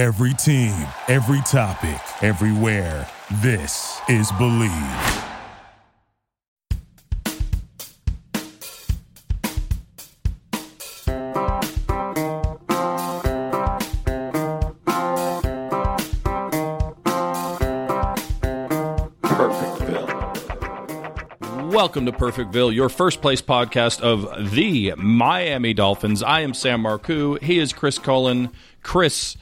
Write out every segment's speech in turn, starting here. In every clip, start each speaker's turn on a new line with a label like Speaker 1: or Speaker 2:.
Speaker 1: Every team, every topic, everywhere. This is Believe. Perfectville.
Speaker 2: Welcome to Perfectville, your first place podcast of the Miami Dolphins. I am Sam Marcoux. He is Chris Cullen. Chris,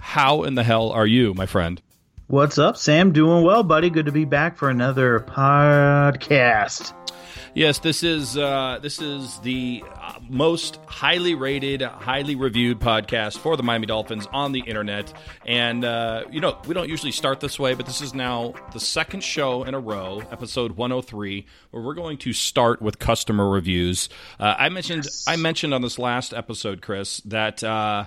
Speaker 2: how in the hell are you, my friend?
Speaker 3: What's up, Sam? Doing well, buddy. Good to be back for another podcast.
Speaker 2: Yes, this is uh, this is the uh, most highly rated, highly reviewed podcast for the Miami Dolphins on the internet. And uh, you know, we don't usually start this way, but this is now the second show in a row, episode 103, where we're going to start with customer reviews. Uh, I mentioned yes. I mentioned on this last episode, Chris, that uh,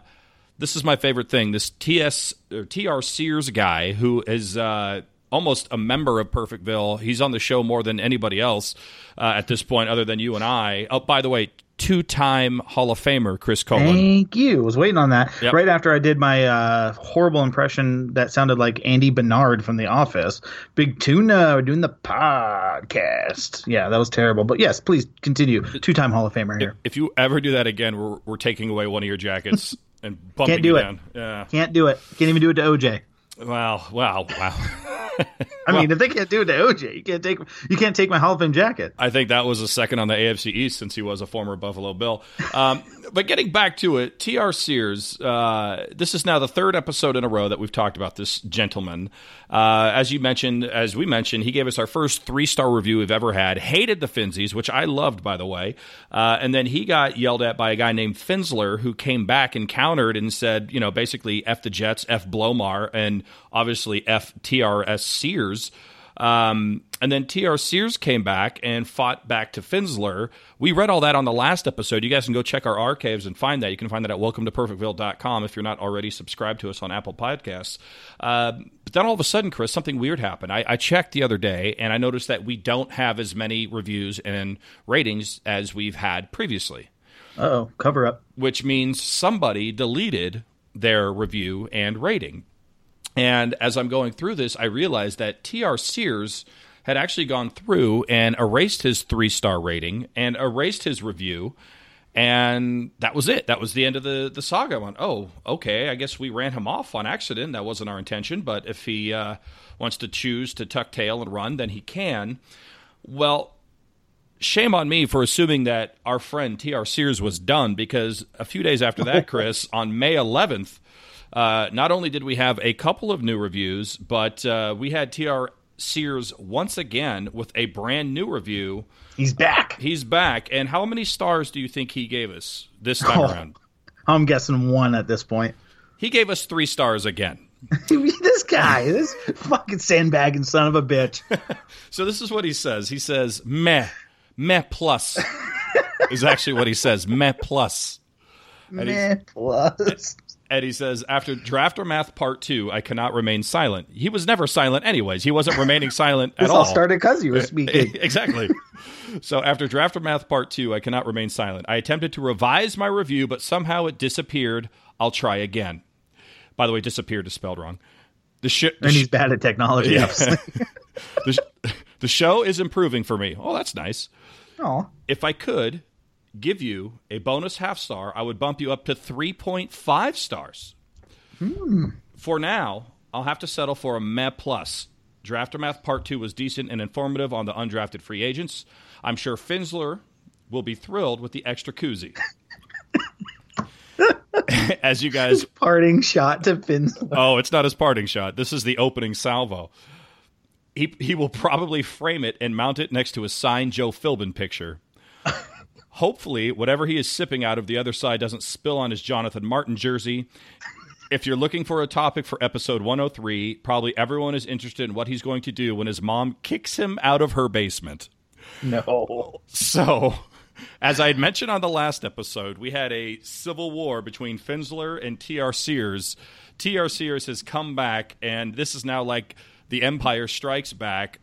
Speaker 2: this is my favorite thing. This TS or TR Sears guy who is uh, almost a member of Perfectville. He's on the show more than anybody else uh, at this point, other than you and I. Oh, by the way, two-time Hall of Famer Chris Coleman.
Speaker 3: Thank you. I was waiting on that yep. right after I did my uh, horrible impression that sounded like Andy Bernard from The Office. Big tuna, we're doing the podcast. Yeah, that was terrible. But yes, please continue. Two-time Hall of Famer here.
Speaker 2: If you ever do that again, we're, we're taking away one of your jackets and bumping
Speaker 3: Can't do it.
Speaker 2: down. Yeah.
Speaker 3: Can't do it. Can't even do it to OJ.
Speaker 2: Wow! Wow! Wow!
Speaker 3: I mean, if they can't do it to OJ, you can't take you can't take my Hall of Fame jacket.
Speaker 2: I think that was a second on the AFC East since he was a former Buffalo Bill. Um, but getting back to it, T.R. Sears. Uh, this is now the third episode in a row that we've talked about this gentleman. Uh, as you mentioned, as we mentioned, he gave us our first three star review we've ever had. Hated the Finzies, which I loved, by the way. Uh, and then he got yelled at by a guy named Finsler, who came back and countered and said, you know, basically f the Jets, f Blomar, and obviously f TRS Sears. Um, and then TR Sears came back and fought back to Finsler. We read all that on the last episode. You guys can go check our archives and find that. You can find that at welcome to perfectville.com if you're not already subscribed to us on Apple Podcasts. Uh, but then all of a sudden, Chris, something weird happened. I, I checked the other day and I noticed that we don't have as many reviews and ratings as we've had previously.
Speaker 3: oh, cover up.
Speaker 2: Which means somebody deleted their review and rating. And as I'm going through this, I realized that T.R. Sears had actually gone through and erased his three star rating and erased his review. And that was it. That was the end of the, the saga. I went, oh, okay. I guess we ran him off on accident. That wasn't our intention. But if he uh, wants to choose to tuck tail and run, then he can. Well, shame on me for assuming that our friend T.R. Sears was done because a few days after that, Chris, on May 11th, uh, not only did we have a couple of new reviews, but uh, we had TR Sears once again with a brand new review.
Speaker 3: He's back.
Speaker 2: He's back. And how many stars do you think he gave us this time oh, around?
Speaker 3: I'm guessing one at this point.
Speaker 2: He gave us three stars again.
Speaker 3: this guy, this fucking sandbagging son of a bitch.
Speaker 2: so this is what he says. He says, meh, meh plus is actually what he says. Meh plus.
Speaker 3: Meh plus.
Speaker 2: Eddie says, after Draft or Math Part 2, I cannot remain silent. He was never silent, anyways. He wasn't remaining silent at all.
Speaker 3: all started because you were eh, speaking.
Speaker 2: Eh, exactly. so after Draft or Math Part 2, I cannot remain silent. I attempted to revise my review, but somehow it disappeared. I'll try again. By the way, disappeared is spelled wrong.
Speaker 3: The sh- and he's bad at technology. Yeah.
Speaker 2: the, sh- the show is improving for me. Oh, that's nice.
Speaker 3: Oh.
Speaker 2: If I could, give you a bonus half star, I would bump you up to 3.5 stars.
Speaker 3: Hmm.
Speaker 2: For now, I'll have to settle for a meh plus. Draft or Part 2 was decent and informative on the undrafted free agents. I'm sure Finsler will be thrilled with the extra koozie. As you guys.
Speaker 3: His parting shot to Finsler.
Speaker 2: Oh, it's not his parting shot. This is the opening salvo. He, he will probably frame it and mount it next to a signed Joe Philbin picture. Hopefully, whatever he is sipping out of the other side doesn't spill on his Jonathan Martin jersey. If you're looking for a topic for episode 103, probably everyone is interested in what he's going to do when his mom kicks him out of her basement.
Speaker 3: No. Oh.
Speaker 2: So, as I had mentioned on the last episode, we had a civil war between Finsler and T.R. Sears. T.R. Sears has come back, and this is now like the Empire Strikes Back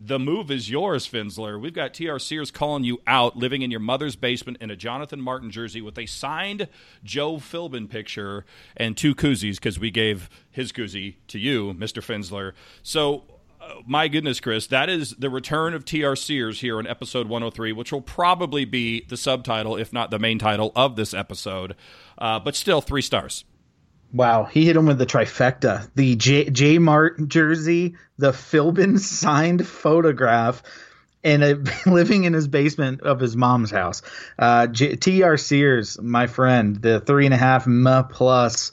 Speaker 2: the move is yours, Finsler. We've got TR Sears calling you out, living in your mother's basement in a Jonathan Martin jersey with a signed Joe Philbin picture and two koozies because we gave his koozie to you, Mr. Finsler. So, uh, my goodness, Chris, that is the return of TR Sears here in episode 103, which will probably be the subtitle, if not the main title, of this episode. Uh, but still, three stars.
Speaker 3: Wow, he hit him with the trifecta: the J, J Mart jersey, the Philbin signed photograph, and a, living in his basement of his mom's house. Uh, T.R. Sears, my friend, the three and a half M plus.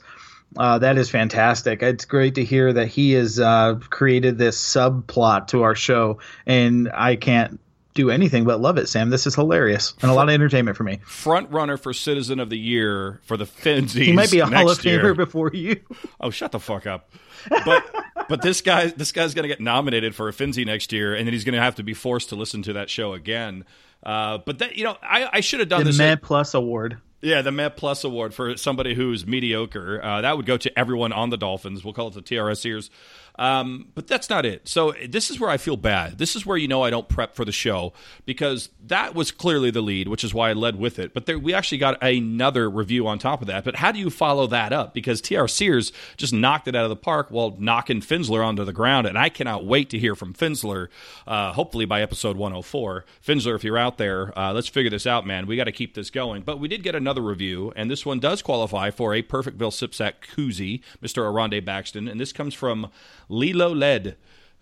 Speaker 3: Uh, that is fantastic. It's great to hear that he has uh, created this subplot to our show, and I can't do anything but love it, Sam. This is hilarious and a lot of entertainment for me.
Speaker 2: Front runner for Citizen of the Year for the Finzies.
Speaker 3: He might be a Hall of Famer before you.
Speaker 2: Oh, shut the fuck up. But but this guy this guy's going to get nominated for a Finzie next year, and then he's going to have to be forced to listen to that show again. Uh, but that you know, I, I should have done
Speaker 3: the
Speaker 2: this.
Speaker 3: Plus Award.
Speaker 2: Yeah, the Met Plus Award for somebody who's mediocre. Uh, that would go to everyone on the Dolphins. We'll call it the TRS Sears um, but that's not it. So this is where I feel bad. This is where you know I don't prep for the show because that was clearly the lead, which is why I led with it. But there, we actually got another review on top of that. But how do you follow that up? Because TR Sears just knocked it out of the park while knocking Finsler onto the ground, and I cannot wait to hear from Finsler. Uh, hopefully by episode 104. Finsler, if you're out there, uh, let's figure this out, man. We got to keep this going. But we did get another review, and this one does qualify for a Perfectville Sipsack koozie, Mr. Aronde Baxton, and this comes from Lilo Led.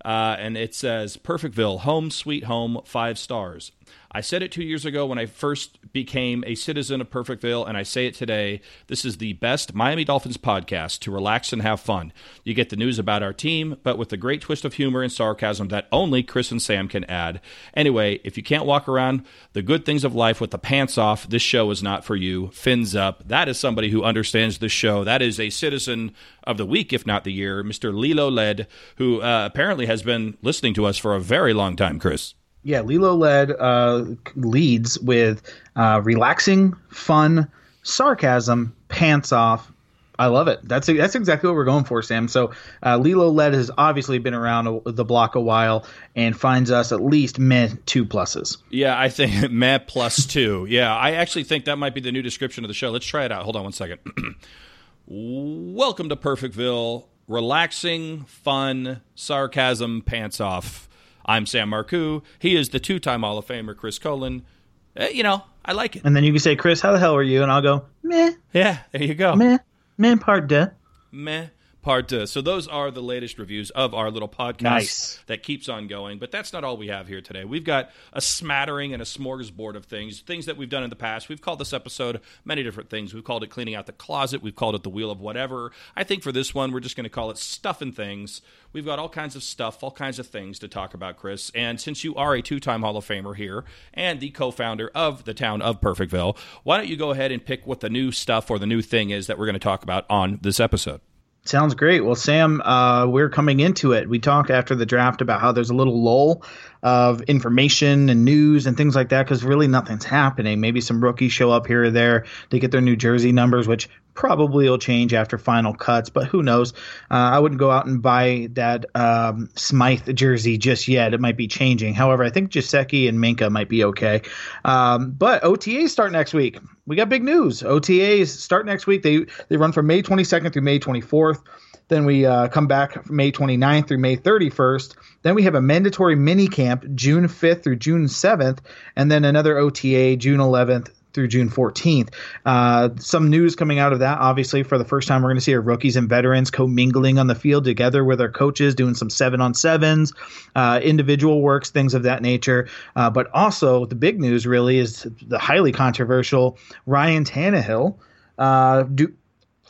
Speaker 2: Uh, and it says Perfectville, home sweet home, five stars. I said it two years ago when I first became a citizen of Perfectville, and I say it today. This is the best Miami Dolphins podcast to relax and have fun. You get the news about our team, but with the great twist of humor and sarcasm that only Chris and Sam can add. Anyway, if you can't walk around the good things of life with the pants off, this show is not for you. Fins up. That is somebody who understands the show. That is a citizen of the week, if not the year, Mr. Lilo Led, who uh, apparently has been listening to us for a very long time, Chris
Speaker 3: yeah, Lilo led uh, leads with uh, relaxing, fun, sarcasm, pants off. I love it. That's that's exactly what we're going for, Sam. So uh, Lilo led has obviously been around the block a while and finds us at least meh two pluses.
Speaker 2: Yeah, I think meh plus two. Yeah, I actually think that might be the new description of the show. Let's try it out. Hold on one second. Welcome to Perfectville. Relaxing, fun, sarcasm, pants off I'm Sam Marcoux. He is the two time Hall of Famer, Chris Colin. Eh, you know, I like it.
Speaker 3: And then you can say, Chris, how the hell are you? And I'll go, meh.
Speaker 2: Yeah, there you go.
Speaker 3: Meh. Meh part de.
Speaker 2: Meh So those are the latest reviews of our little podcast
Speaker 3: nice.
Speaker 2: that keeps on going. But that's not all we have here today. We've got a smattering and a smorgasbord of things, things that we've done in the past. We've called this episode many different things. We've called it cleaning out the closet. We've called it the wheel of whatever. I think for this one, we're just going to call it stuff and things. We've got all kinds of stuff, all kinds of things to talk about, Chris. And since you are a two-time Hall of Famer here and the co-founder of the town of Perfectville, why don't you go ahead and pick what the new stuff or the new thing is that we're going to talk about on this episode?
Speaker 3: Sounds great. Well, Sam, uh, we're coming into it. We talked after the draft about how there's a little lull of information and news and things like that because really nothing's happening. Maybe some rookies show up here or there to get their New Jersey numbers, which probably will change after final cuts, but who knows? Uh, I wouldn't go out and buy that um, Smythe jersey just yet. It might be changing. However, I think Gesicki and Minkah might be okay. Um, but OTAs start next week. We got big news. OTAs start next week. They they run from May 22nd through May 24th. Then we uh, come back May 29th through May 31st. Then we have a mandatory mini camp June 5th through June 7th, and then another OTA June 11th through June 14th. Uh, some news coming out of that, obviously, for the first time, we're going to see our rookies and veterans commingling on the field together with our coaches, doing some seven on sevens, uh, individual works, things of that nature. Uh, but also, the big news really is the highly controversial Ryan Tannehill. Uh, do,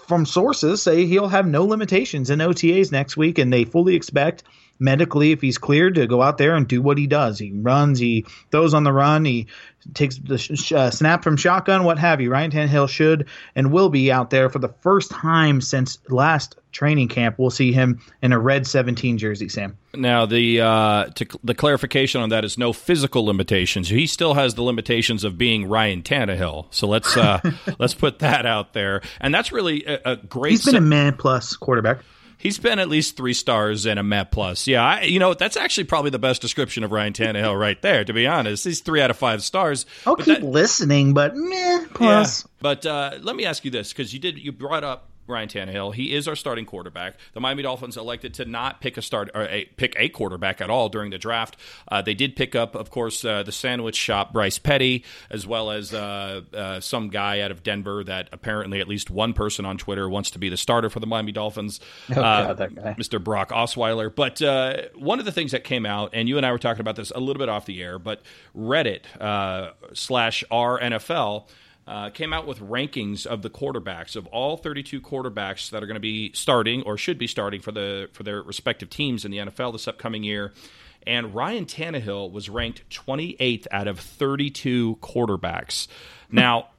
Speaker 3: from sources say he'll have no limitations in OTAs next week, and they fully expect medically if he's cleared to go out there and do what he does. He runs, he throws on the run, he takes the sh- uh, snap from shotgun, what have you. Ryan Tannehill should and will be out there for the first time since last training camp. We'll see him in a red 17 jersey, Sam.
Speaker 2: Now, the uh, to, the clarification on that is no physical limitations. He still has the limitations of being Ryan Tannehill. So let's uh, let's put that out there. And that's really a, a great.
Speaker 3: He's been se- a man plus quarterback.
Speaker 2: He's been at least three stars and a Met plus. Yeah, I, you know that's actually probably the best description of Ryan Tannehill right there. To be honest, he's three out of five stars.
Speaker 3: I'll keep that, listening, but meh plus.
Speaker 2: Yeah. But uh, let me ask you this because you did you brought up Ryan Tannehill. He is our starting quarterback. The Miami Dolphins elected to not pick a start or a, pick a quarterback at all during the draft. Uh, they did pick up, of course, uh, the sandwich shop Bryce Petty, as well as uh, uh some guy out of Denver that apparently at least one person on Twitter wants to be the starter for the Miami Dolphins.
Speaker 3: Oh, uh, God, that guy.
Speaker 2: Mr. Brock Osweiler. But uh, one of the things that came out, and you and I were talking about this a little bit off the air, but Reddit slash R NFL uh, came out with rankings of the quarterbacks of all 32 quarterbacks that are going to be starting or should be starting for the for their respective teams in the NFL this upcoming year. And Ryan Tannehill was ranked 28th out of 32 quarterbacks. Now,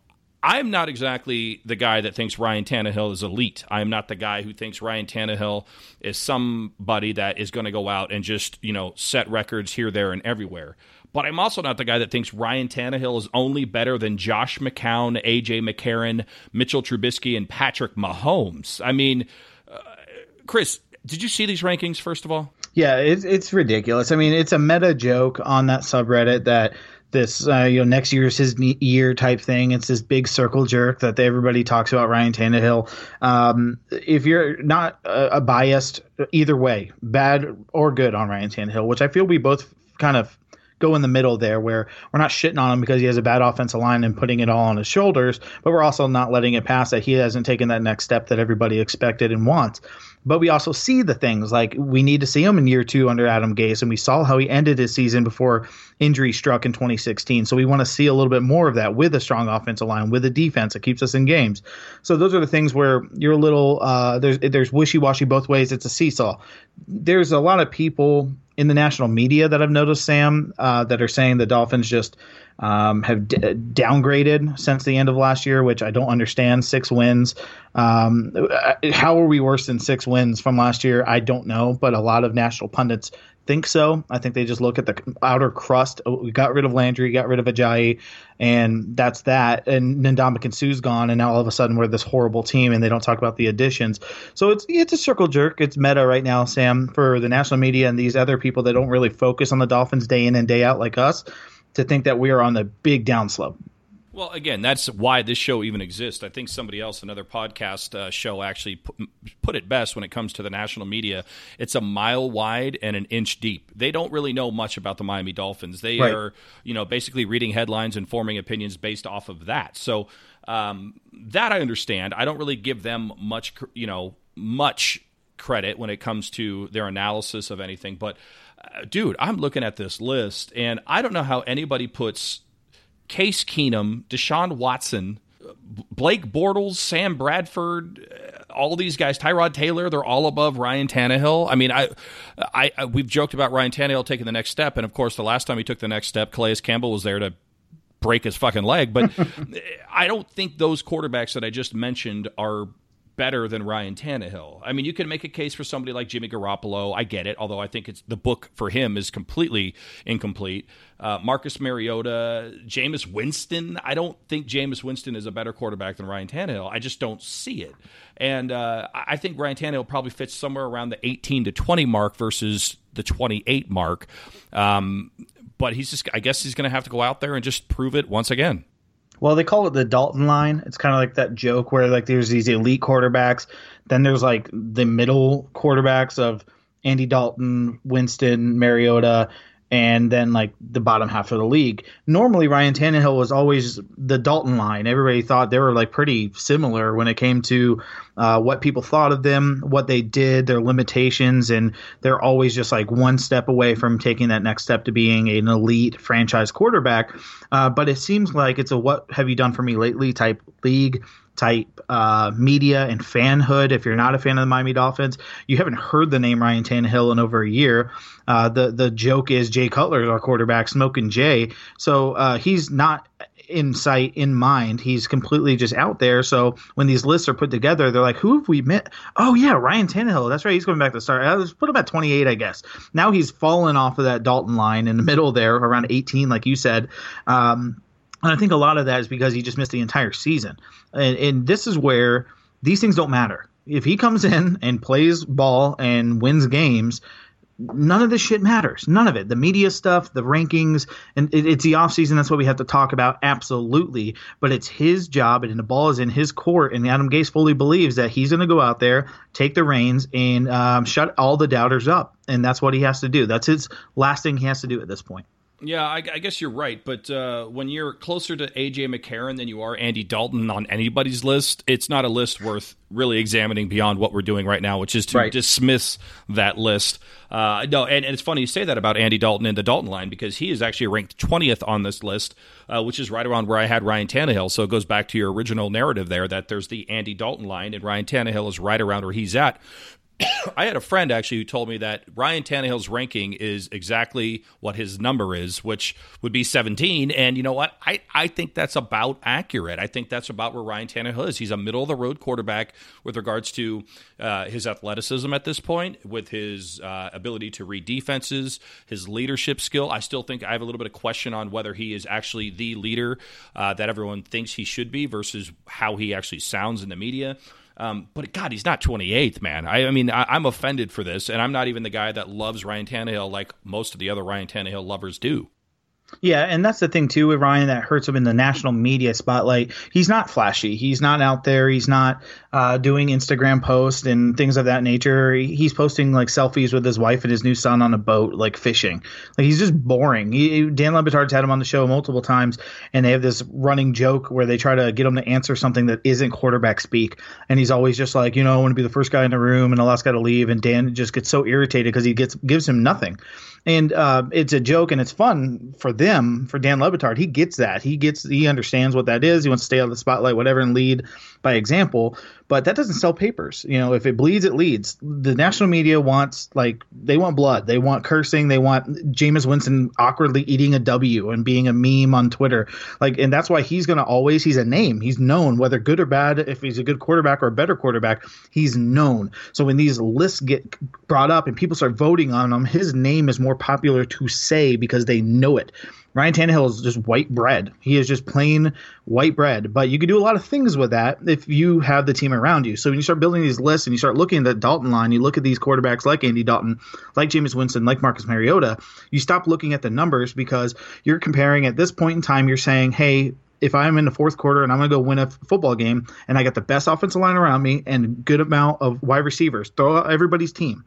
Speaker 2: I'm not exactly the guy that thinks Ryan Tannehill is elite. I'm not the guy who thinks Ryan Tannehill is somebody that is going to go out and just, you know, set records here, there, and everywhere. But I'm also not the guy that thinks Ryan Tannehill is only better than Josh McCown, AJ McCarron, Mitchell Trubisky, and Patrick Mahomes. I mean, uh, Chris, did you see these rankings first of all?
Speaker 3: Yeah, it's it's ridiculous. I mean, it's a meta joke on that subreddit that this uh, you know next year is his year type thing. It's this big circle jerk that everybody talks about Ryan Tannehill. Um, if you're not a, a biased either way, bad or good on Ryan Tannehill, which I feel we both kind of go in the middle there where we're not shitting on him because he has a bad offensive line and putting it all on his shoulders, but we're also not letting it pass that he hasn't taken that next step that everybody expected and wants. But we also see the things like we need to see him in year two under Adam Gase, and we saw how he ended his season before injury struck in 2016. So we want to see a little bit more of that with a strong offensive line, with a defense that keeps us in games. So those are the things where you're a little uh, there's there's wishy washy both ways. It's a seesaw. There's a lot of people in the national media that I've noticed, Sam, uh, that are saying the Dolphins just um, have d- downgraded since the end of last year, which I don't understand. Six wins. Um, how are we worse than six wins from last year? I don't know, but a lot of national pundits think so. I think they just look at the outer crust. Oh, we got rid of Landry, got rid of Ajayi, and that's that. And Ndamukong Suh's gone, and now all of a sudden we're this horrible team, and they don't talk about the additions. So it's it's a circle jerk. It's meta right now, Sam, for the national media and these other people that don't really focus on the Dolphins day in and day out like us to think that we are on the big downslope.
Speaker 2: Well, again, that's why this show even exists. I think somebody else, another podcast uh, show, actually put, put, it best when it comes to the national media. It's a mile wide and an inch deep. They don't really know much about the Miami Dolphins. They right. are, you know, basically reading headlines and forming opinions based off of that. So um, that I understand. I don't really give them much, you know, much credit when it comes to their analysis of anything. But, uh, dude, I'm looking at this list, and I don't know how anybody puts Case Keenum, Deshaun Watson, Blake Bortles, Sam Bradford, uh, all these guys, Tyrod Taylor, they're all above Ryan Tannehill. I mean, I, I, I, we've joked about Ryan Tannehill taking the next step, and of course, the last time he took the next step, Calais Campbell was there to break his fucking leg. But I don't think those quarterbacks that I just mentioned are better than Ryan Tannehill. I mean, you can make a case for somebody like Jimmy Garoppolo. I get it, although I think it's the book for him is completely incomplete. Uh, Marcus Mariota, Jameis Winston. I don't think Jameis Winston is a better quarterback than Ryan Tannehill. I just don't see it. And uh, I think Ryan Tannehill probably fits somewhere around the 18 to 20 mark versus the 28 mark. Um, but he's just, I guess he's going to have to go out there and just prove it once again.
Speaker 3: Well, they call it the Dalton line. It's kind of like that joke where like there's these elite quarterbacks, then there's like the middle quarterbacks of Andy Dalton, Winston, Mariota, and then like the bottom half of the league. Normally, Ryan Tannehill was always the Dalton line. Everybody thought they were like pretty similar when it came to uh, what people thought of them, what they did, their limitations, and they're always just like one step away from taking that next step to being an elite franchise quarterback. Uh, but it seems like it's a what have you done for me lately type league type uh, media and fanhood. If you're not a fan of the Miami Dolphins, you haven't heard the name Ryan Tannehill in over a year. Uh, the the joke is Jay Cutler our quarterback, smoking Jay. So uh, he's not in sight, in mind. He's completely just out there. So when these lists are put together, they're like, who have we met? Oh yeah, Ryan Tannehill. That's right. He's going back to start. Let's put him at 28, I guess. Now he's fallen off of that Dalton line in the middle there, around 18, like you said. Um, and I think a lot of that is because he just missed the entire season. And, and this is where these things don't matter. If he comes in and plays ball and wins games, none of this shit matters. None of it. The media stuff, the rankings, and it, it's the offseason. That's what we have to talk about. Absolutely. But it's his job, and the ball is in his court. And Adam Gase fully believes that he's going to go out there, take the reins, and um, shut all the doubters up. And that's what he has to do. That's his last thing he has to do at this point.
Speaker 2: Yeah, I, I, guess you're right. But uh, when you're closer to AJ McCarron than you are Andy Dalton on anybody's list, it's not a list worth really examining beyond what we're doing right now, which is to right. dismiss that list. Uh, no, and, and, it's funny you say that about Andy Dalton in the Dalton line because he is actually ranked 20th on this list, uh, which is right around where I had Ryan Tannehill. So it goes back to your original narrative there that there's the Andy Dalton line, and Ryan Tannehill is right around where he's at. I had a friend actually who told me that Ryan Tannehill's ranking is exactly what his number is, which would be 17. And you know what? I, I think that's about accurate. I think that's about where Ryan Tannehill is. He's a middle of the road quarterback with regards to uh, his athleticism at this point, with his uh, ability to read defenses, his leadership skill. I still think I have a little bit of question on whether he is actually the leader uh, that everyone thinks he should be versus how he actually sounds in the media. Um, but God, he's not 28th, man. I, I mean, I, am offended for this, and I'm not even the guy that loves Ryan Tannehill like most of the other Ryan Tannehill lovers do.
Speaker 3: Yeah, and that's the thing too with Ryan that hurts him in the national media spotlight. He's not flashy. He's not out there. He's not uh, doing Instagram posts and things of that nature. He's posting like selfies with his wife and his new son on a boat, like fishing. Like he's just boring. He, Dan Le Batard's had him on the show multiple times, and they have this running joke where they try to get him to answer something that isn't quarterback speak, and he's always just like, you know, I want to be the first guy in the room, and the last guy to leave, and Dan just gets so irritated because he gets gives him nothing and uh, it's a joke and it's fun for them for Dan Le Batard. He gets that. He gets he understands what that is. He wants to stay out of the spotlight, whatever, and lead by example. But that doesn't sell papers. You know, if it bleeds, it leads. The national media wants like they want blood. They want cursing. They want Jameis Winston awkwardly eating a W and being a meme on Twitter. Like, and that's why he's to always. He's a name. He's known whether good or bad. If he's a good quarterback or a better quarterback, he's known. So when these lists get brought up and people start voting on them, his name is more popular to say because they know it. Ryan Tannehill is just white bread. He is just plain white bread. But you can do a lot of things with that if you have the team around you. So when you start building these lists and you start looking at the Dalton line, you look at these quarterbacks like Andy Dalton, like Jameis Winston, like Marcus Mariota, you stop looking at the numbers because you're comparing at this point in time, you're saying, hey, if I'm in the fourth quarter and I'm going to go win a football game and I got the best offensive line around me and good amount of wide receivers, throw out everybody's team.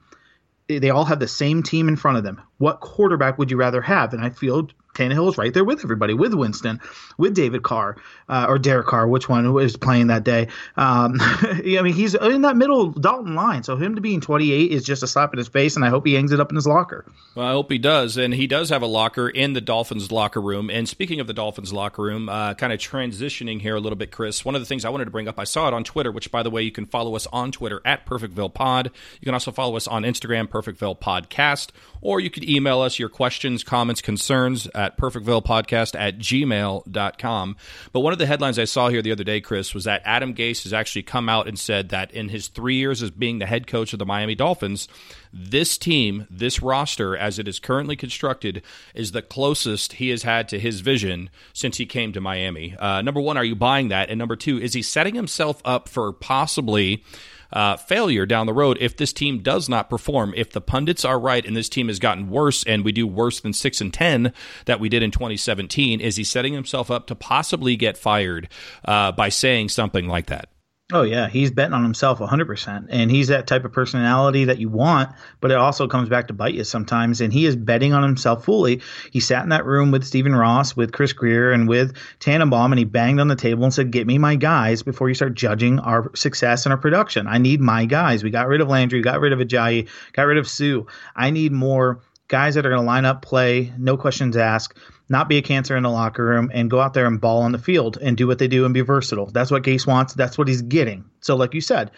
Speaker 3: They all have the same team in front of them. What quarterback would you rather have? And I feel Tannehill is right there with everybody, with Winston, with David Carr, uh, or Derek Carr, which one was playing that day. Um, I mean, he's in that middle Dalton line. So him to being 28 is just a slap in his face, and I hope he hangs it up in his locker.
Speaker 2: Well, I hope he does. And he does have a locker in the Dolphins locker room. And speaking of the Dolphins locker room, uh, kind of transitioning here a little bit, Chris, one of the things I wanted to bring up, I saw it on Twitter, which, by the way, you can follow us on Twitter at Perfectville Pod. You can also follow us on Instagram, Perfectville Podcast, or you could email us your questions, comments, concerns at perfectvillepodcast podcast at gmail.com. But one of the headlines I saw here the other day, Chris, was that Adam Gase has actually come out and said that in his three years as being the head coach of the Miami Dolphins, this team, this roster, as it is currently constructed, is the closest he has had to his vision since he came to Miami. Uh, number one, are you buying that? And number two, is he setting himself up for possibly uh, failure down the road if this team does not perform. If the pundits are right and this team has gotten worse and we do worse than six and ten that we did in 2017, is he setting himself up to possibly get fired uh, by saying something like that?
Speaker 3: Oh yeah, he's betting on himself 100%. And he's that type of personality that you want, but it also comes back to bite you sometimes and he is betting on himself fully. He sat in that room with Stephen Ross, with Chris Grier and with Tannenbaum and he banged on the table and said, "Get me my guys before you start judging our success and our production. I need my guys. We got rid of Landry, got rid of Ajayi, got rid of Suh. I need more guys that are going to line up, play, no questions asked." Not be a cancer in the locker room, and go out there and ball on the field and do what they do and be versatile. That's what Gase wants. That's what he's getting. So, like you said,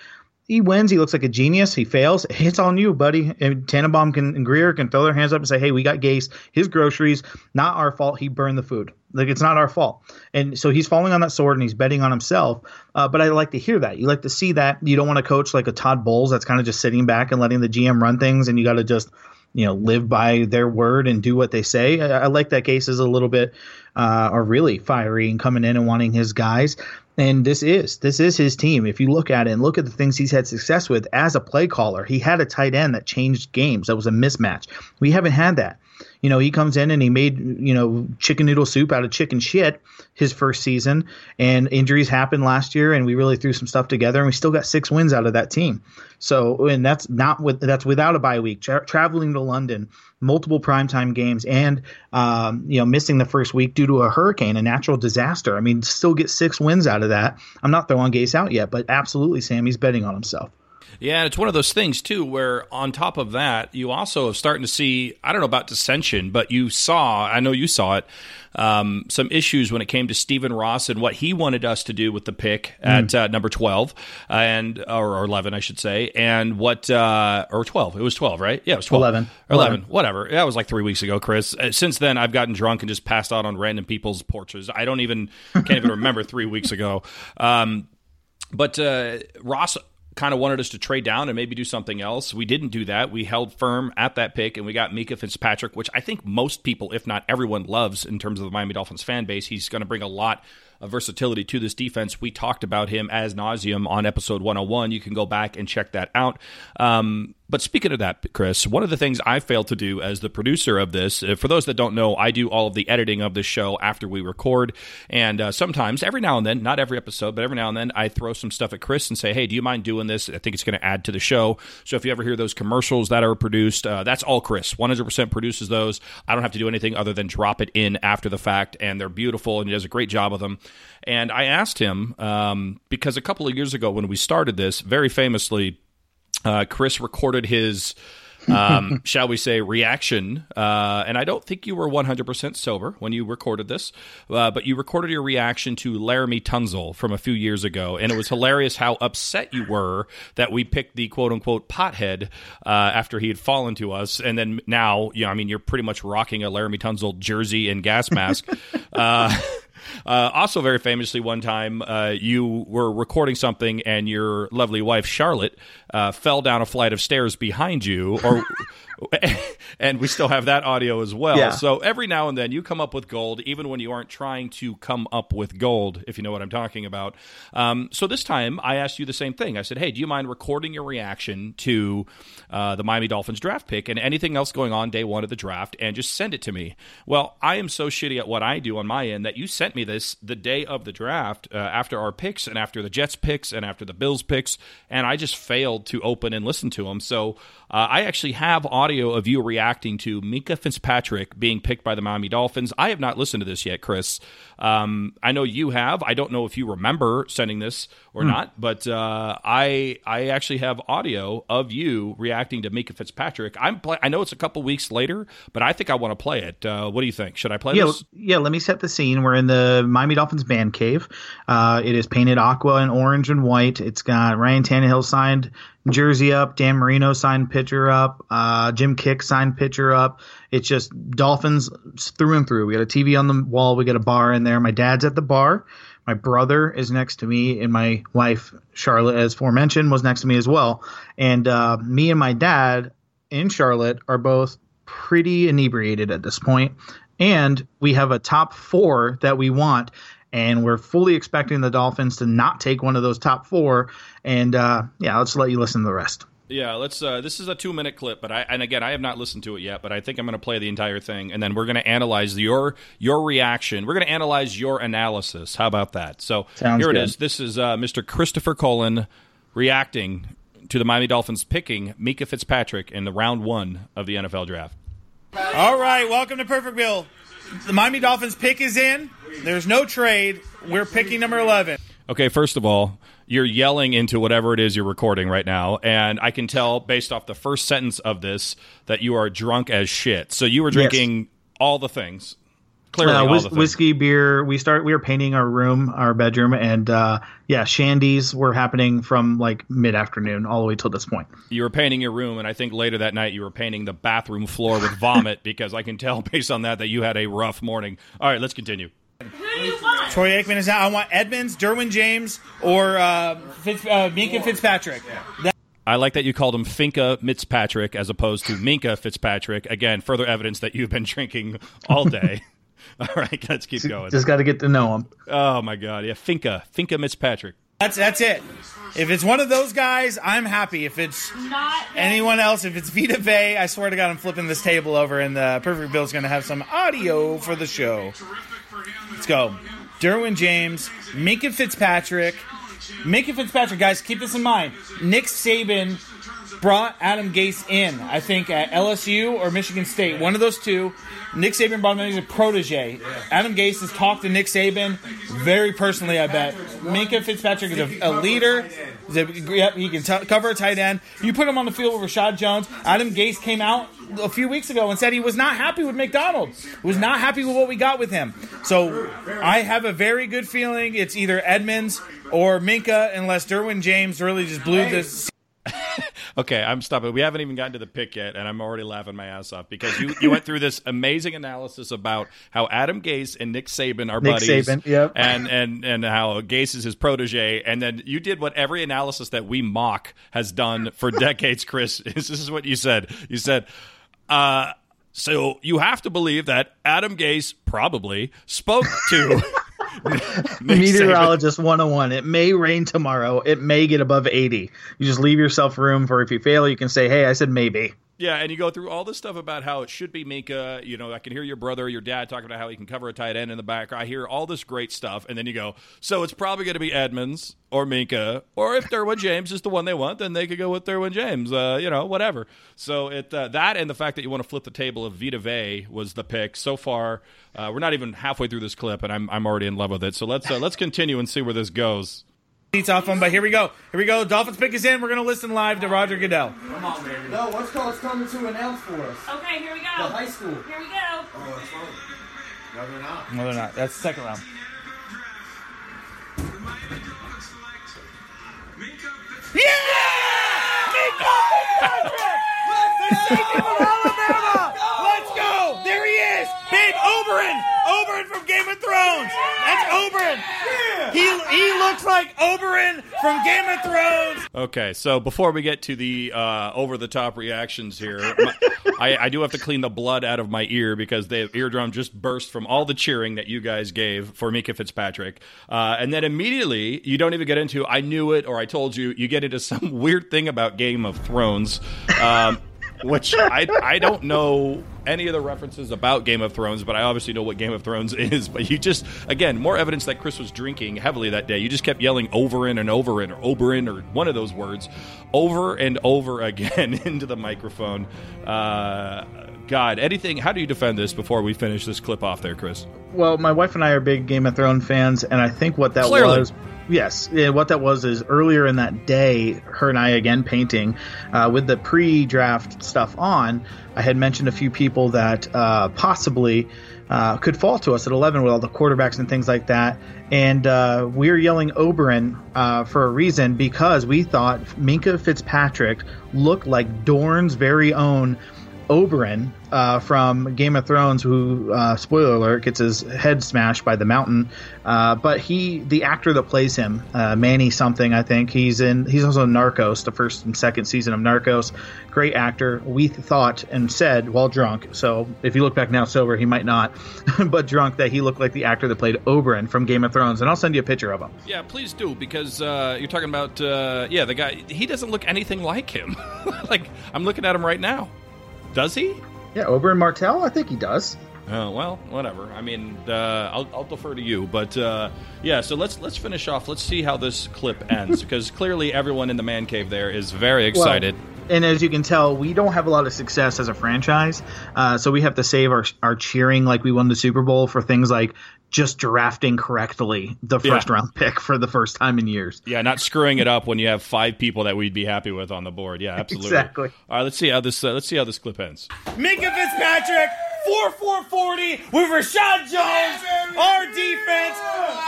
Speaker 3: he wins. He looks like a genius. He fails. It's on you, buddy. And Tannenbaum can, and Grier can throw their hands up and say, "Hey, we got Gase. His groceries. Not our fault. He burned the food. Like it's not our fault." And so he's falling on that sword and he's betting on himself. Uh, but I like to hear that. You like to see that. You don't want to coach like a Todd Bowles that's kind of just sitting back and letting the GM run things, and you got to just you know live by their word and do what they say. I, I like that Gase is a little bit uh, are really fiery and coming in and wanting his guys. And this is this is his team. If you look at it and look at the things he's had success with as a play caller, he had a tight end that changed games. That was a mismatch. We haven't had that. You know, he comes in and he made, you know, chicken noodle soup out of chicken shit his first season. And injuries happened last year, and we really threw some stuff together, and we still got six wins out of that team. So, and that's not with that's without a bye week. Tra- traveling to London, multiple primetime games, and um, you know, missing the first week due to a hurricane, a natural disaster. I mean, still get six wins out of that. I'm not throwing Gase out yet, but absolutely, Sammy's betting on himself.
Speaker 2: Yeah, it's one of those things too where on top of that, you also are starting to see I don't know about dissension, but you saw, I know you saw it, um, some issues when it came to Stephen Ross and what he wanted us to do with the pick at mm. uh, number 12 uh, and or, or, 11 I should say, and what uh, or 12. It was 12, right? Yeah, it was 12.
Speaker 3: 11.
Speaker 2: 11, 11. whatever. That was like 3 weeks ago, Chris. Uh, since then I've gotten drunk and just passed out on random people's porches. I don't even can't even remember 3 weeks ago. Um, but uh, Ross kind of wanted us to trade down and maybe do something else. We didn't do that. We held firm at that pick and we got Minkah Fitzpatrick, which I think most people, if not everyone, loves in terms of the Miami Dolphins fan base. He's going to bring a lot versatility to this defense. We talked about him as nauseum on episode 101. You can go back and check that out. Um, but speaking of that, Chris, one of the things I failed to do as the producer of this, uh, for those that don't know, I do all of the editing of the show after we record. And uh, sometimes, every now and then, not every episode, but every now and then, I throw some stuff at Chris and say, hey, do you mind doing this? I think it's going to add to the show. So if you ever hear those commercials that are produced, uh, that's all Chris. 100% produces those. I don't have to do anything other than drop it in after the fact. And they're beautiful, and he does a great job of them. And I asked him, um, because a couple of years ago when we started this, very famously, uh, Chris recorded his, um, shall we say, reaction. Uh, and I don't think you were 100% sober when you recorded this, uh, but you recorded your reaction to Laremy Tunsil from a few years ago. And it was hilarious how upset you were that we picked the quote unquote pothead uh, after he had fallen to us. And then now, you know, I mean, you're pretty much rocking a Laremy Tunsil jersey and gas mask. Uh, also, very famously, one time uh, you were recording something and your lovely wife Charlotte uh, fell down a flight of stairs behind you, or and we still have that audio as well. Yeah. So every now and then you come up with gold, even when you aren't trying to come up with gold, if you know what I'm talking about. Um, so this time I asked you the same thing. I said, "Hey, do you mind recording your reaction to uh, the Miami Dolphins draft pick and anything else going on day one of the draft, and just send it to me?" Well, I am so shitty at what I do on my end that you sent me this the day of the draft uh, after our picks and after the Jets picks and after the Bills picks, and I just failed to open and listen to them. So uh, I actually have audio of you reacting to Minkah Fitzpatrick being picked by the Miami Dolphins. I have not listened to this yet, Chris. Um, I know you have. I don't know if you remember sending this or mm. not, but uh, I I actually have audio of you reacting to Mika Fitzpatrick. I'm play- I know it's a couple weeks later, but I think I want to play it. Uh, what do you think? Should I play
Speaker 3: yeah,
Speaker 2: this?
Speaker 3: Yeah, let me set the scene. We're in the Miami Dolphins band cave. Uh, it is painted aqua and orange and white. It's got Ryan Tannehill signed jersey up, Dan Marino signed pitcher up, uh, Jim Kiick signed pitcher up. It's just Dolphins through and through. We got a TV on the wall, we got a bar in there. My dad's at the bar. My brother is next to me, and my wife Charlotte, as forementioned, was next to me as well. And uh, me and my dad in Charlotte are both pretty inebriated at this point, and we have a top four that we want and we're fully expecting the Dolphins to not take one of those top four. And uh, yeah, let's let you listen to the rest.
Speaker 2: Yeah, let's. Uh, this is a two minute clip, but I and again I have not listened to it yet, but I think I'm going to play the entire thing, and then we're going to analyze your your reaction. We're going to analyze your analysis. How about that? So
Speaker 3: Sounds
Speaker 2: here
Speaker 3: good.
Speaker 2: it is. This is uh, Mr. Christopher Cullen reacting to the Miami Dolphins picking Minkah Fitzpatrick in the round one of the NFL draft.
Speaker 4: All right, welcome to Perfectville. The Miami Dolphins pick is in. There's no trade. We're picking number 11.
Speaker 2: Okay, first of all, you're yelling into whatever it is you're recording right now, and I can tell based off the first sentence of this that you are drunk as shit. So you were drinking yes. all the things. Clearly, uh, whis-
Speaker 3: whiskey, beer. We start. We were painting our room, our bedroom, and uh, yeah, shandies were happening from like mid afternoon all the way till this point.
Speaker 2: You were painting your room, and I think later that night you were painting the bathroom floor with vomit because I can tell based on that that you had a rough morning. All right, let's continue.
Speaker 4: Troy Aikman is out. I want Edmunds, Derwin James, or uh, Fitz, uh, Minkah Fitzpatrick. That-
Speaker 2: I like that you called him Finka Fitzpatrick as opposed to Minkah Fitzpatrick. Again, further evidence that you've been drinking all day. all right, let's keep going.
Speaker 3: Just got to get to know him.
Speaker 2: Oh my god, yeah, Finka, Finka Fitzpatrick.
Speaker 4: That's that's it. If it's one of those guys, I'm happy. If it's anyone else, if it's Vita Vea, I swear to God, I'm flipping this table over, and the Perfectville's going to have some audio for the show. Let's go. Derwin James, Minkah Fitzpatrick. Minkah Fitzpatrick, guys, keep this in mind. Nick Saban brought Adam Gase in, I think, at LSU or Michigan State. One of those two. Nick Saban brought him in as a protege. Adam Gase has talked to Nick Saban very personally, I bet. Minkah Fitzpatrick is a, a leader. A, yep, he can t- cover a tight end. You put him on the field with Reshad Jones. Adam Gase came out a few weeks ago and said he was not happy with McDonald. Was not happy with what we got with him. So I have a very good feeling it's either Edmunds or Minkah, unless Derwin James really just blew this
Speaker 2: okay, I'm stopping. We haven't even gotten to the pick yet, and I'm already laughing my ass off because you, you went through this amazing analysis about how Adam Gase and Nick Saban are
Speaker 3: Nick
Speaker 2: buddies,
Speaker 3: Saban, yep.
Speaker 2: and and and how Gase is his protege, and then you did what every analysis that we mock has done for decades. Chris, this is what you said. You said. Uh, so you have to believe that Adam Gase probably spoke to
Speaker 3: Meteorologist 101. It may rain tomorrow. It may get above 80. You just leave yourself room for if you fail, you can say, hey, I said maybe.
Speaker 2: Yeah, and you go through all this stuff about how it should be Minkah. You know, I can hear your brother, your dad talking about how he can cover a tight end in the back. I hear all this great stuff, and then you go, so it's probably going to be Edmunds or Minkah, or if Derwin James is the one they want, then they could go with Derwin James. Uh, you know, whatever. So it uh, that and the fact that you want to flip the table of Vita Vea was the pick so far. Uh, we're not even halfway through this clip, and I'm I'm already in love with it. So let's uh, let's continue and see where this goes
Speaker 4: seats off them, but here we go. Here we go. Dolphins pick is in. We're going to listen live to Roger Goodell.
Speaker 5: Come on, baby. No, what's called coming to announce for us.
Speaker 6: Okay, here we go.
Speaker 5: The high school.
Speaker 6: Here we go.
Speaker 5: Oh, it's fun. No, they're not.
Speaker 4: No, they're not. That's the second round. Yeah! Minkah Fitzpatrick! The safety from Alabama! Let's go! There he is! Babe, Oberyn! Oberyn from Game of Thrones! That's Oberyn! He, he looks like Oberyn from Game of Thrones!
Speaker 2: Okay, so before we get to the uh, over the top reactions here, my, I, I, do have to clean the blood out of my ear because the eardrum just burst from all the cheering that you guys gave for Mika Fitzpatrick. Uh, and then immediately, you don't even get into I knew it or I told you. You get into some weird thing about Game of Thrones. Um, which I I don't know any of the references about Game of Thrones, but I obviously know what Game of Thrones is. But you just again more evidence that Chris was drinking heavily that day. You just kept yelling over and over and or Oberyn or one of those words over and over again into the microphone. Uh, God, anything? How do you defend this before we finish this clip off there, Chris?
Speaker 3: Well, my wife and I are big Game of Thrones fans, and I think what that
Speaker 2: Clearly.
Speaker 3: was Yes, yeah, what that was is earlier in that day, her and I again painting uh, with the pre-draft stuff on. I had mentioned a few people that uh, possibly uh, could fall to us at 11 with all the quarterbacks and things like that. And uh, we are yelling Oberyn uh, for a reason because we thought Minkah Fitzpatrick looked like Dorne's very own Oberyn uh, from Game of Thrones, who uh, spoiler alert gets his head smashed by the mountain. Uh, but he, the actor that plays him, uh, Manny something, I think he's in. He's also in Narcos, the first and second season of Narcos. Great actor. We thought and said while drunk. So if you look back now sober, he might not, but drunk that he looked like the actor that played Oberyn from Game of Thrones. And I'll send you a picture of him.
Speaker 2: Yeah, please do because uh, you're talking about uh, yeah the guy. He doesn't look anything like him. like I'm looking at him right now. Does he?
Speaker 3: Yeah, Oberyn Martell. I think he does.
Speaker 2: Oh well, whatever. I mean, uh, I'll, I'll, defer to you, but uh, yeah. So let's let's finish off. Let's see how this clip ends because clearly everyone in the man cave there is very excited.
Speaker 3: Well, and as you can tell, we don't have a lot of success as a franchise, uh, so we have to save our our cheering like we won the Super Bowl for things like just drafting correctly the first yeah. round pick for the first time in years.
Speaker 2: Yeah, not screwing it up when you have five people that we'd be happy with on the board. Yeah, absolutely.
Speaker 3: Exactly.
Speaker 2: All right, let's see how this uh, let's see how this clip ends.
Speaker 4: Minkah Fitzpatrick, four four forty with Reshad Jones, our defense.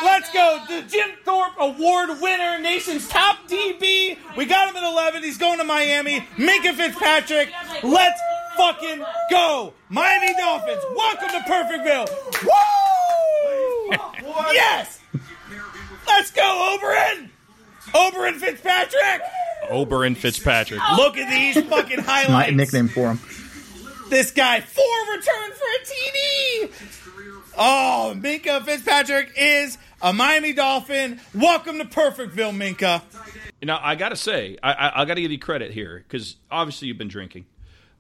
Speaker 4: Let's go. The Jim Thorpe Award winner, nation's top DB. We got him at eleven. He's going to Miami. Minkah Fitzpatrick. Let's fucking go. Miami Dolphins. Welcome to Perfectville. Woo! Yes! Let's go, Oberyn! Oberyn Fitzpatrick!
Speaker 2: Oberyn Fitzpatrick. Oh.
Speaker 4: Look at these fucking highlights.
Speaker 3: My nickname for him.
Speaker 4: This guy, four return for a TD. Oh, Minkah Fitzpatrick is a Miami Dolphin. Welcome to Perfectville, Minkah.
Speaker 2: You know, I got to say, I, I, I got to give you credit here because obviously you've been drinking.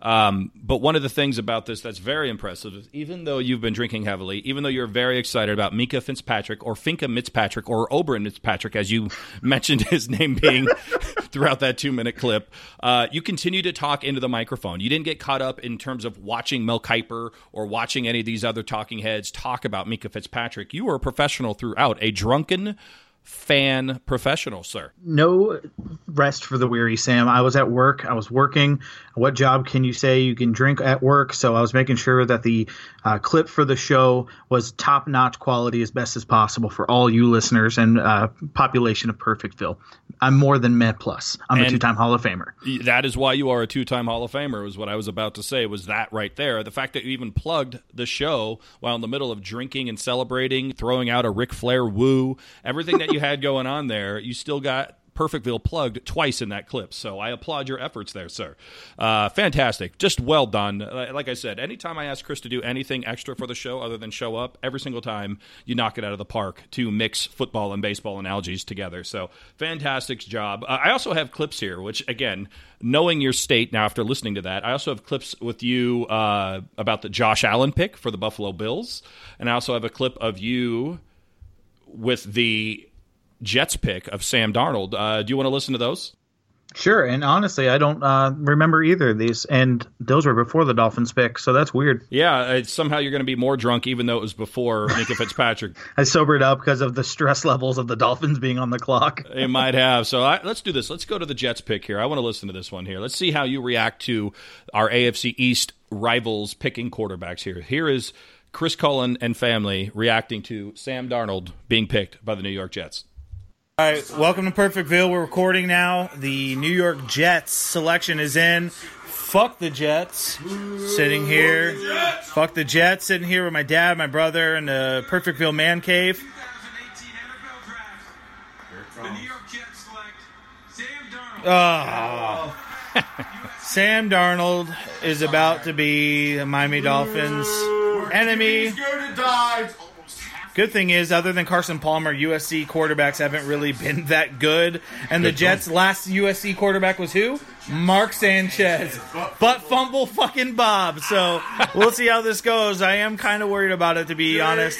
Speaker 2: Um, but one of the things about this that's very impressive is even though you've been drinking heavily, even though you're very excited about Mika Fitzpatrick or Finka Fitzpatrick or Oberyn Fitzpatrick, as you mentioned his name being throughout that two minute clip, uh, you continue to talk into the microphone. You didn't get caught up in terms of watching Mel Kiper or watching any of these other talking heads talk about Mika Fitzpatrick. You were a professional throughout, a drunken fan professional, sir.
Speaker 3: No rest for the weary, Sam. I was at work. I was working. What job can you say you can drink at work? So I was making sure that the uh, clip for the show was top notch quality as best as possible for all you listeners and uh, population of Perfectville. I'm more than Met Plus. I'm and a two time Hall of Famer.
Speaker 2: That is why you are a two time Hall of Famer, was what I was about to say, was that right there. The fact that you even plugged the show while in the middle of drinking and celebrating, throwing out a Ric Flair woo, everything that you had going on there, you still got Perfectville plugged twice in that clip. So I applaud your efforts there, sir. Uh, fantastic. Just well done. Like I said, anytime I ask Chris to do anything extra for the show other than show up, every single time you knock it out of the park to mix football and baseball analogies together. So fantastic job. Uh, I also have clips here, which, again, knowing your state now after listening to that, I also have clips with you uh, about the Josh Allen pick for the Buffalo Bills. And I also have a clip of you with the Jets pick of Sam Darnold. Uh, do you want to listen to those?
Speaker 3: Sure, and honestly, I don't uh, remember either of these, and those were before the Dolphins pick, so that's weird.
Speaker 2: Yeah, somehow you're going to be more drunk, even though it was before Minkah Fitzpatrick.
Speaker 3: I sobered up because of the stress levels of the Dolphins being on the clock.
Speaker 2: it might have. So I, let's do this. Let's go to the Jets pick here. I want to listen to this one here. Let's see how you react to our AFC East rivals picking quarterbacks here. Here is Chris Cullen and family reacting to Sam Darnold being picked by the New York Jets.
Speaker 4: All right, welcome to Perfectville. We're recording now. The New York Jets selection is in. Fuck the Jets. Sitting here. Fuck the Jets. Sitting here with my dad, my brother, and the Perfectville man cave. Oh. Sam Darnold Sam Darnold is about to be the Miami Dolphins enemy. Good thing is, other than Carson Palmer, USC quarterbacks haven't really been that good. And the Jets' last USC quarterback was who? Mark Sanchez. But fumble fucking Bob. So we'll see how this goes. I am kind of worried about it, to be honest.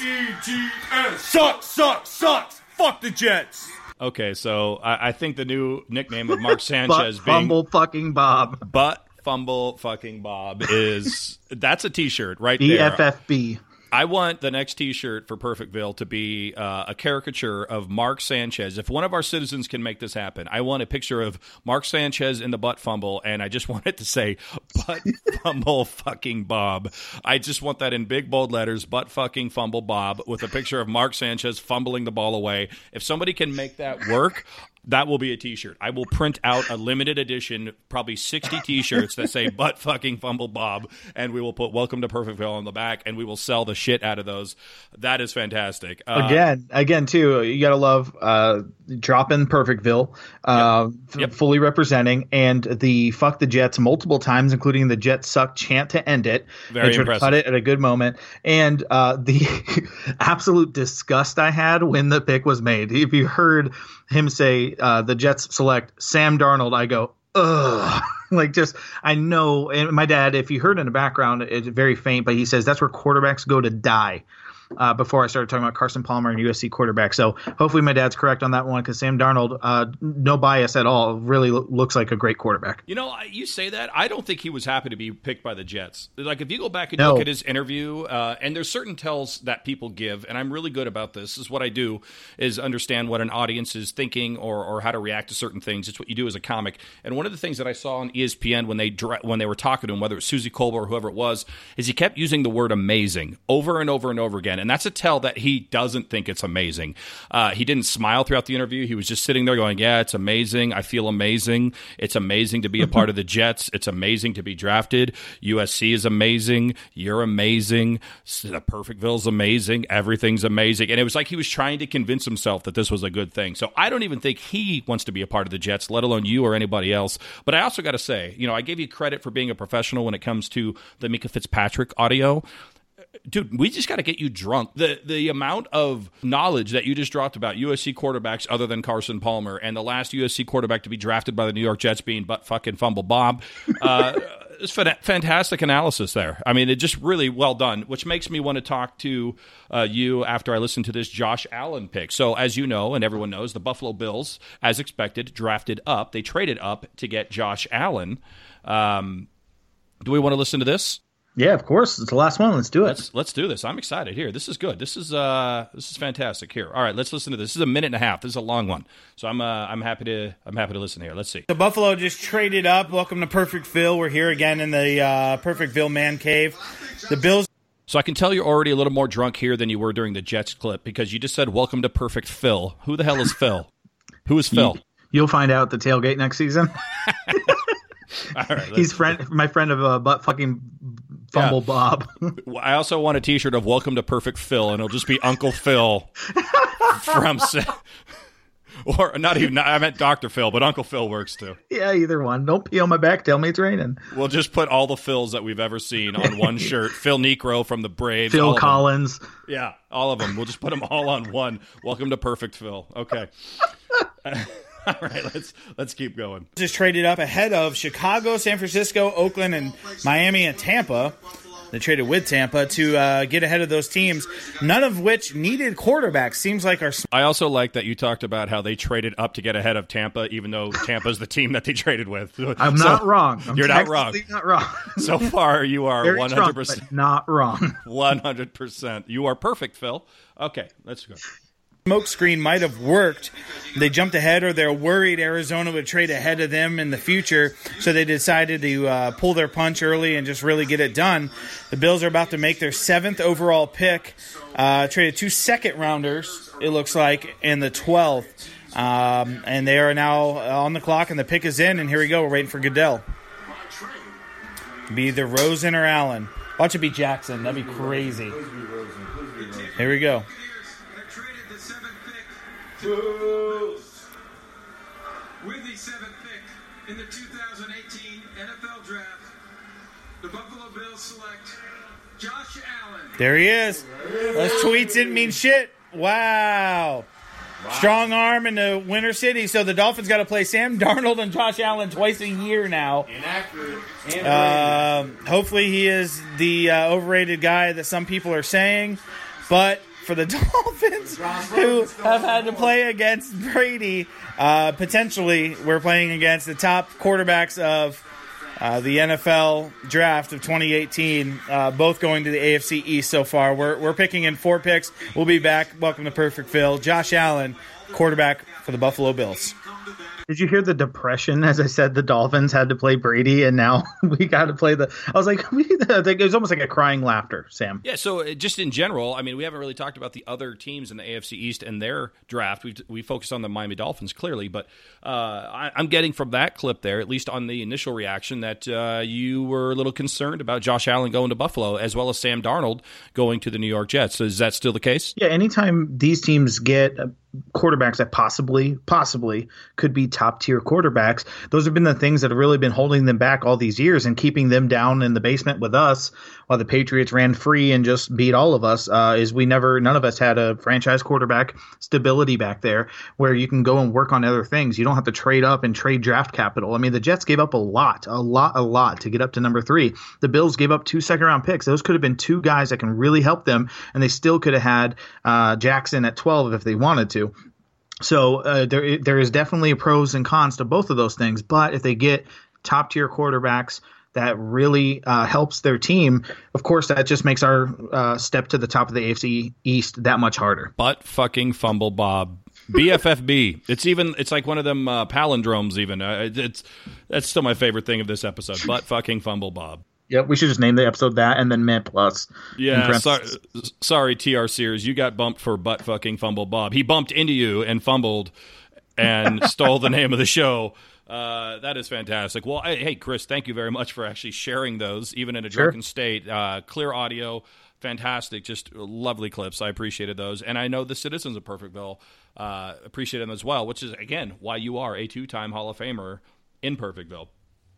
Speaker 4: Sucks, sucks, sucks. Fuck the Jets.
Speaker 2: Okay, so I, I think the new nickname of Mark Sanchez
Speaker 3: being fumble fucking Bob.
Speaker 2: But fumble fucking Bob is that's a T-shirt right there.
Speaker 3: BFFB.
Speaker 2: I want the next T-shirt for Perfectville to be uh, a caricature of Mark Sanchez. If one of our citizens can make this happen, I want a picture of Mark Sanchez in the butt fumble, and I just want it to say "butt fumble fucking Bob." I just want that in big bold letters: "butt fucking fumble Bob" with a picture of Mark Sanchez fumbling the ball away. If somebody can make that work, that will be a T-shirt. I will print out a limited edition, probably sixty T-shirts that say "Butt fucking fumble Bob," and we will put "Welcome to Perfectville" on the back, and we will sell the shit out of those. That is fantastic.
Speaker 3: Uh, again, again, too, you gotta love uh, dropping Perfectville, uh, yep. Yep. fully representing, and the "fuck the Jets" multiple times, including the "Jets suck" chant to end it.
Speaker 2: Very impressive.
Speaker 3: Cut it at a good moment, and uh, the absolute disgust I had when the pick was made. If you heard him say uh, the Jets select Sam Darnold, I go, ugh. like just I know. And my dad, if you heard in the background, it's very faint, but he says that's where quarterbacks go to die uh, before I started talking about Carson Palmer and USC quarterback. So hopefully my dad's correct on that one because Sam Darnold, uh, no bias at all, really lo- looks like a great quarterback.
Speaker 2: You know, you say that. I don't think he was happy to be picked by the Jets. Like if you go back and no. look at his interview, uh, and there's certain tells that people give, and I'm really good about this. this. Is what I do is understand what an audience is thinking or, or how to react to certain things. It's what you do as a comic. And one of the things that I saw on ESPN when they when they were talking to him, whether it was Suzy Kolber or whoever it was, is he kept using the word amazing over and over and over again again, and that's a tell that he doesn't think it's amazing. Uh, he didn't smile throughout the interview. He was just sitting there going, "Yeah, it's amazing. I feel amazing. It's amazing to be a part of the Jets. It's amazing to be drafted. USC is amazing. You're amazing. The Perfectville's amazing. Everything's amazing." And it was like he was trying to convince himself that this was a good thing. So I don't even think he wants to be a part of the Jets, let alone you or anybody else. But I also got to say, you know, I gave you credit for being a professional when it comes to the Minkah Fitzpatrick audio dude, we just got to get you drunk. The the amount of knowledge that you just dropped about USC quarterbacks other than Carson Palmer and the last USC quarterback to be drafted by the New York Jets being but fucking fumble Bob. Uh, it's fantastic analysis there. I mean, it just really well done, which makes me want to talk to uh, you after I listen to this Josh Allen pick. So, as you know, and everyone knows, the Buffalo Bills, as expected, drafted up. They traded up to get Josh Allen. Um, do we want to listen to this?
Speaker 3: Yeah, of course. It's the last one. Let's do it.
Speaker 2: Let's, let's do this. I'm excited. Here, this is good. This is uh, this is fantastic. Here, all right. Let's listen to this. This is a minute and a half. This is a long one, so I'm uh, I'm happy to I'm happy to listen here. Let's see.
Speaker 4: The Buffalo just traded up. Welcome to Perfectville. We're here again in the uh, Perfectville Man Cave. The Bills.
Speaker 2: So I can tell you're already a little more drunk here than you were during the Jets clip because you just said "Welcome to Perfect Phil." Who the hell is Phil? Who is Phil?
Speaker 3: You'll find out the tailgate next season. He's friend, my friend of uh, butt fucking Fumble yeah. Bob.
Speaker 2: I also want a T-shirt of "Welcome to Perfect Phil," and it'll just be Uncle Phil from. or not even I meant Dr. Phil, but Uncle Phil works too.
Speaker 3: Yeah, either one. Don't pee on my back. Tell me it's raining.
Speaker 2: We'll just put all the Phils that we've ever seen on one shirt. Phil Niekro from the Braves.
Speaker 3: Phil Collins.
Speaker 2: Yeah, all of them. We'll just put them all on one. Welcome to Perfect Phil. Okay. All right, let's let's keep going.
Speaker 4: Just traded up ahead of Chicago, San Francisco, Oakland, and Miami and Tampa. They traded with Tampa to uh, get ahead of those teams, none of which needed quarterbacks. Seems like our.
Speaker 2: I also like that you talked about how they traded up to get ahead of Tampa, even though Tampa's the team that they traded with.
Speaker 3: I'm so, not wrong. I'm
Speaker 2: you're not wrong.
Speaker 3: Not wrong.
Speaker 2: so far, you are 100 percent
Speaker 3: not wrong.
Speaker 2: 100. percent You are perfect, Phil. Okay, let's go
Speaker 4: smokescreen might have worked. They jumped ahead, or they're worried Arizona would trade ahead of them in the future, so they decided to uh, pull their punch early and just really get it done. The Bills are about to make their seventh overall pick. Uh, traded two second rounders, it looks like, in the 12th. Um, and they are now on the clock, and the pick is in. And here we go. We're waiting for Goodell. Be either Rosen or Allen. Watch it be Jackson. That'd be crazy. Here we go. With the seventh pick in the 2018 NFL Draft, the Buffalo Bills select Josh Allen. There he is. Those tweets didn't mean shit. Wow. Wow. Strong arm in the Winter City. So the Dolphins got to play Sam Darnold and Josh Allen twice a year now.
Speaker 5: Inaccurate.
Speaker 4: Uh, hopefully, he is the uh, overrated guy that some people are saying. But for the Dolphins, who have had to play against Brady. Uh, potentially, we're playing against the top quarterbacks of uh, the NFL draft of 2018, uh, both going to the AFC East so far. We're, we're picking in four picks. We'll be back. Welcome to Perfect Phil. Josh Allen, quarterback for the Buffalo Bills.
Speaker 3: Did you hear the depression? As I said, the Dolphins had to play Brady, and now we got to play the. I was like, it was almost like a crying laughter, Sam.
Speaker 2: Yeah. So uh, just in general, I mean, we haven't really talked about the other teams in the AFC East and their draft. We we focused on the Miami Dolphins clearly, but uh, I, am getting from that clip there, at least on the initial reaction, that uh, you were a little concerned about Josh Allen going to Buffalo as well as Sam Darnold going to the New York Jets. So is that still the case?
Speaker 3: Yeah. Anytime these teams get quarterbacks that possibly possibly could be top tier quarterbacks. Those have been the things that have really been holding them back all these years and keeping them down in the basement with us while the patriots ran free and just beat all of us uh, is we never none of us had a franchise quarterback stability back there where you can go and work on other things. You don't have to trade up and trade draft capital. I mean the jets gave up a lot a lot a lot to get up to number three. The bills gave up two second round picks. Those could have been two guys that can really help them and they still could have had uh, jackson at 12 if they wanted to so uh, there there is definitely pros and cons to both of those things. But if they get top tier quarterbacks that really uh, helps their team, of course that just makes our uh, step to the top of the AFC East that much harder.
Speaker 2: But fucking fumble Bob. BFFB. It's even. It's like one of them uh, palindromes. Even uh, it's that's still my favorite thing of this episode. But fucking fumble Bob.
Speaker 3: Yep, we should just name the episode that and then Mint Plus.
Speaker 2: Yeah, sorry, sorry, TR Sears, you got bumped for butt fucking fumble Bob. He bumped into you and fumbled and stole the name of the show. Uh, that is fantastic. Well, hey, Chris, thank you very much for actually sharing those, even in a drunken sure. state. Uh, clear audio, fantastic, just lovely clips. I appreciated those, and I know the citizens of Perfectville uh, appreciated them as well. Which is again why you are a two-time Hall of Famer in Perfectville.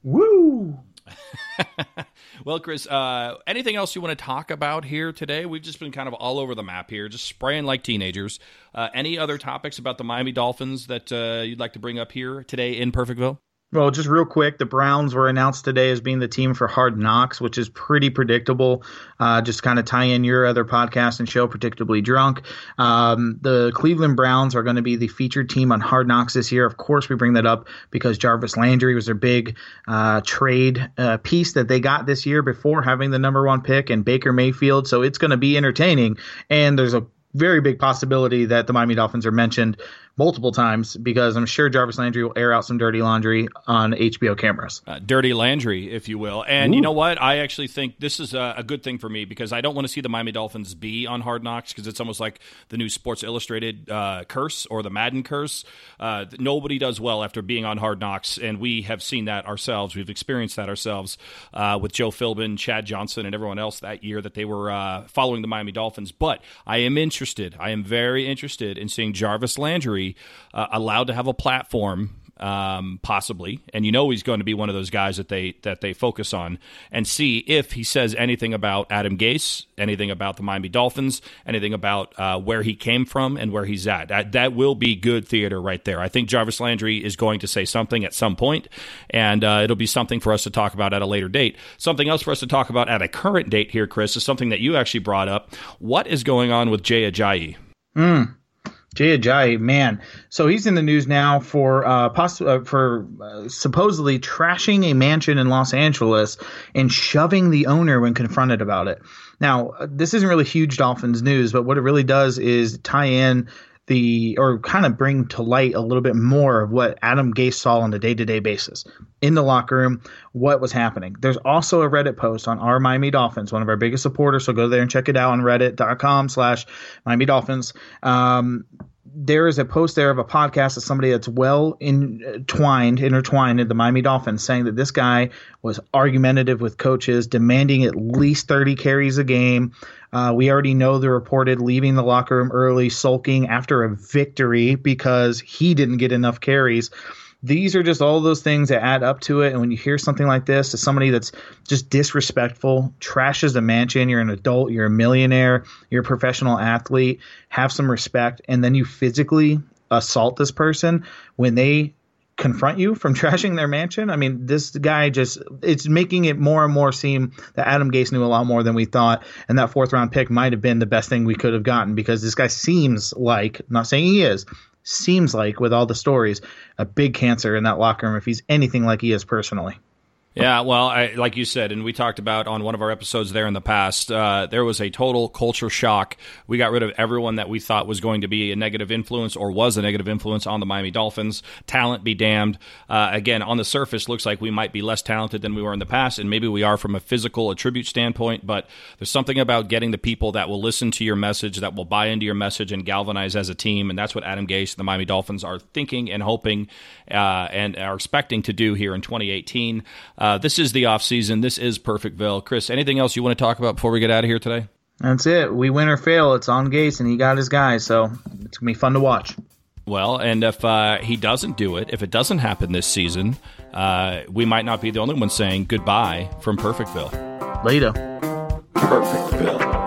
Speaker 3: Woo!
Speaker 2: well, Chris, uh, anything else you want to talk about here today? We've just been kind of all over the map here, just spraying like teenagers. Uh, any other topics about the Miami Dolphins that uh, you'd like to bring up here today in Perfectville?
Speaker 3: Well, just real quick, the Browns were announced today as being the team for Hard Knocks, which is pretty predictable. Uh, just kind of tie in your other podcast and show, Predictably Drunk. Um, the Cleveland Browns are going to be the featured team on Hard Knocks this year. Of course, we bring that up because Jarvis Landry was their big uh, trade uh, piece that they got this year before having the number one pick and Baker Mayfield. So it's going to be entertaining. And there's a very big possibility that the Miami Dolphins are mentioned multiple times because I'm sure Jarvis Landry will air out some dirty laundry on HBO cameras.
Speaker 2: Uh, dirty Landry, if you will. And Ooh. you know what? I actually think this is a, a, good thing for me because I don't want to see the Miami Dolphins be on Hard Knocks because it's almost like the new Sports Illustrated uh, curse or the Madden curse. Uh, nobody does well after being on Hard Knocks, and we have seen that ourselves. We've experienced that ourselves uh, with Joe Philbin, Chad Johnson, and everyone else that year that they were uh, following the Miami Dolphins. But I am interested. I am very interested in seeing Jarvis Landry uh, allowed to have a platform um, possibly, and you know he's going to be one of those guys that they that they focus on and see if he says anything about Adam Gase, anything about the Miami Dolphins, anything about uh, where he came from and where he's at. That that will be good theater right there. I think Jarvis Landry is going to say something at some point, and uh, it'll be something for us to talk about at a later date. Something else for us to talk about at a current date here, Chris, is something that you actually brought up. What is going on with Jay Ajayi?
Speaker 3: Hmm. Jay Ajayi, man. So he's in the news now for uh, poss- uh, for uh, supposedly trashing a mansion in Los Angeles and shoving the owner when confronted about it. Now, uh, this isn't really huge Dolphins news, but what it really does is tie in the or kind of bring to light a little bit more of what Adam Gase saw on a day to day basis in the locker room, what was happening. There's also a Reddit post on our Miami Dolphins, one of our biggest supporters. So go there and check it out on reddit.com slash Miami Dolphins. Um, there is a post there of a podcast of somebody that's well entwined, intertwined in the Miami Dolphins, saying that this guy was argumentative with coaches, demanding at least 30 carries a game. Uh, we already know the reported leaving the locker room early, sulking after a victory because he didn't get enough carries these are just all those things that add up to it. And when you hear something like this to somebody that's just disrespectful, trashes the mansion, you're an adult, you're a millionaire, you're a professional athlete, have some respect, and then you physically assault this person when they confront you from trashing their mansion. I mean, this guy just it's making it more and more seem that Adam Gase knew a lot more than we thought, and that fourth round pick might have been the best thing we could have gotten because this guy seems like, I'm not saying he is, seems like with all the stories a big cancer in that locker room if he's anything like he is personally.
Speaker 2: Yeah, well, I, like you said, and we talked about on one of our episodes there in the past, uh, there was a total culture shock. We got rid of everyone that we thought was going to be a negative influence or was a negative influence on the Miami Dolphins. Talent be damned. Uh, again, on the surface, looks like we might be less talented than we were in the past, and maybe we are from a physical attribute standpoint, but there's something about getting the people that will listen to your message, that will buy into your message and galvanize as a team, and that's what Adam Gase and the Miami Dolphins are thinking and hoping uh, and are expecting to do here in 2018. Uh, this is the off season. This is Perfectville. Chris, anything else you want to talk about before we get out of here today?
Speaker 3: That's it. We win or fail. It's on Gase, and he got his guy, so it's gonna be fun to watch.
Speaker 2: Well, and if uh, he doesn't do it, if it doesn't happen this season, uh, we might not be the only one saying goodbye from Perfectville.
Speaker 3: Later.
Speaker 2: Perfectville.